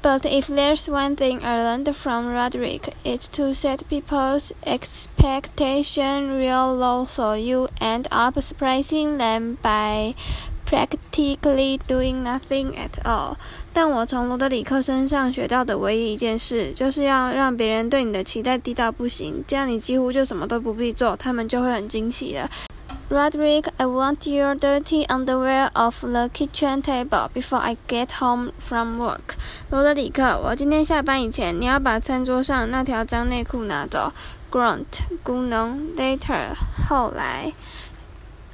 But if there's one thing I learned from Rodrick, it's to set people's expectation real low so you end up surprising them by practically doing nothing at all。但我从罗德里克身上学到的唯一一件事，就是要让别人对你的期待低到不行，这样你几乎就什么都不必做，他们就会很惊喜了。Rodrick, I want your dirty underwear off the kitchen table before I get home from work。罗德里克，我今天下班以前，你要把餐桌上那条脏内裤拿走。Grunt，咕哝。Later，后来。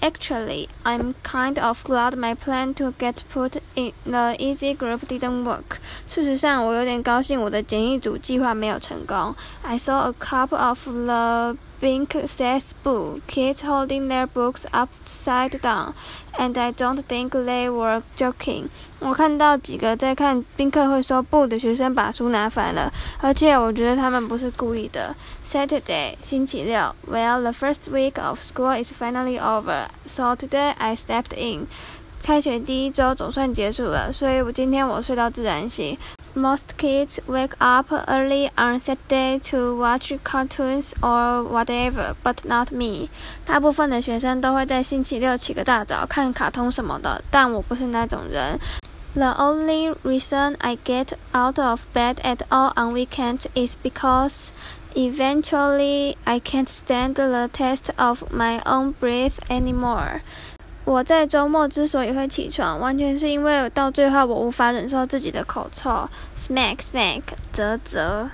Actually, I'm kind of glad my plan to get put in the easy group didn't work. 事实上，我有点高兴我的简易组计划没有成功。I saw a couple of the Bink says boo, kids holding their books upside down, and I don't think they were joking. 我看到几个在看宾客会说不的学生把书拿反了，而且我觉得他们不是故意的。Saturday，星期六。Well, the first week of school is finally over, so today I stepped in. 开学第一周总算结束了，所以我今天我睡到自然醒。Most kids wake up early on Saturday to watch cartoons or whatever, but not me. 大部分的学生都会在星期六起个大早看卡通什么的，但我不是那种人。The only reason I get out of bed at all on weekends is because eventually I can't stand the taste of my own breath anymore. 我在周末之所以会起床，完全是因为到最后我无法忍受自己的口臭。Smack smack，啧啧。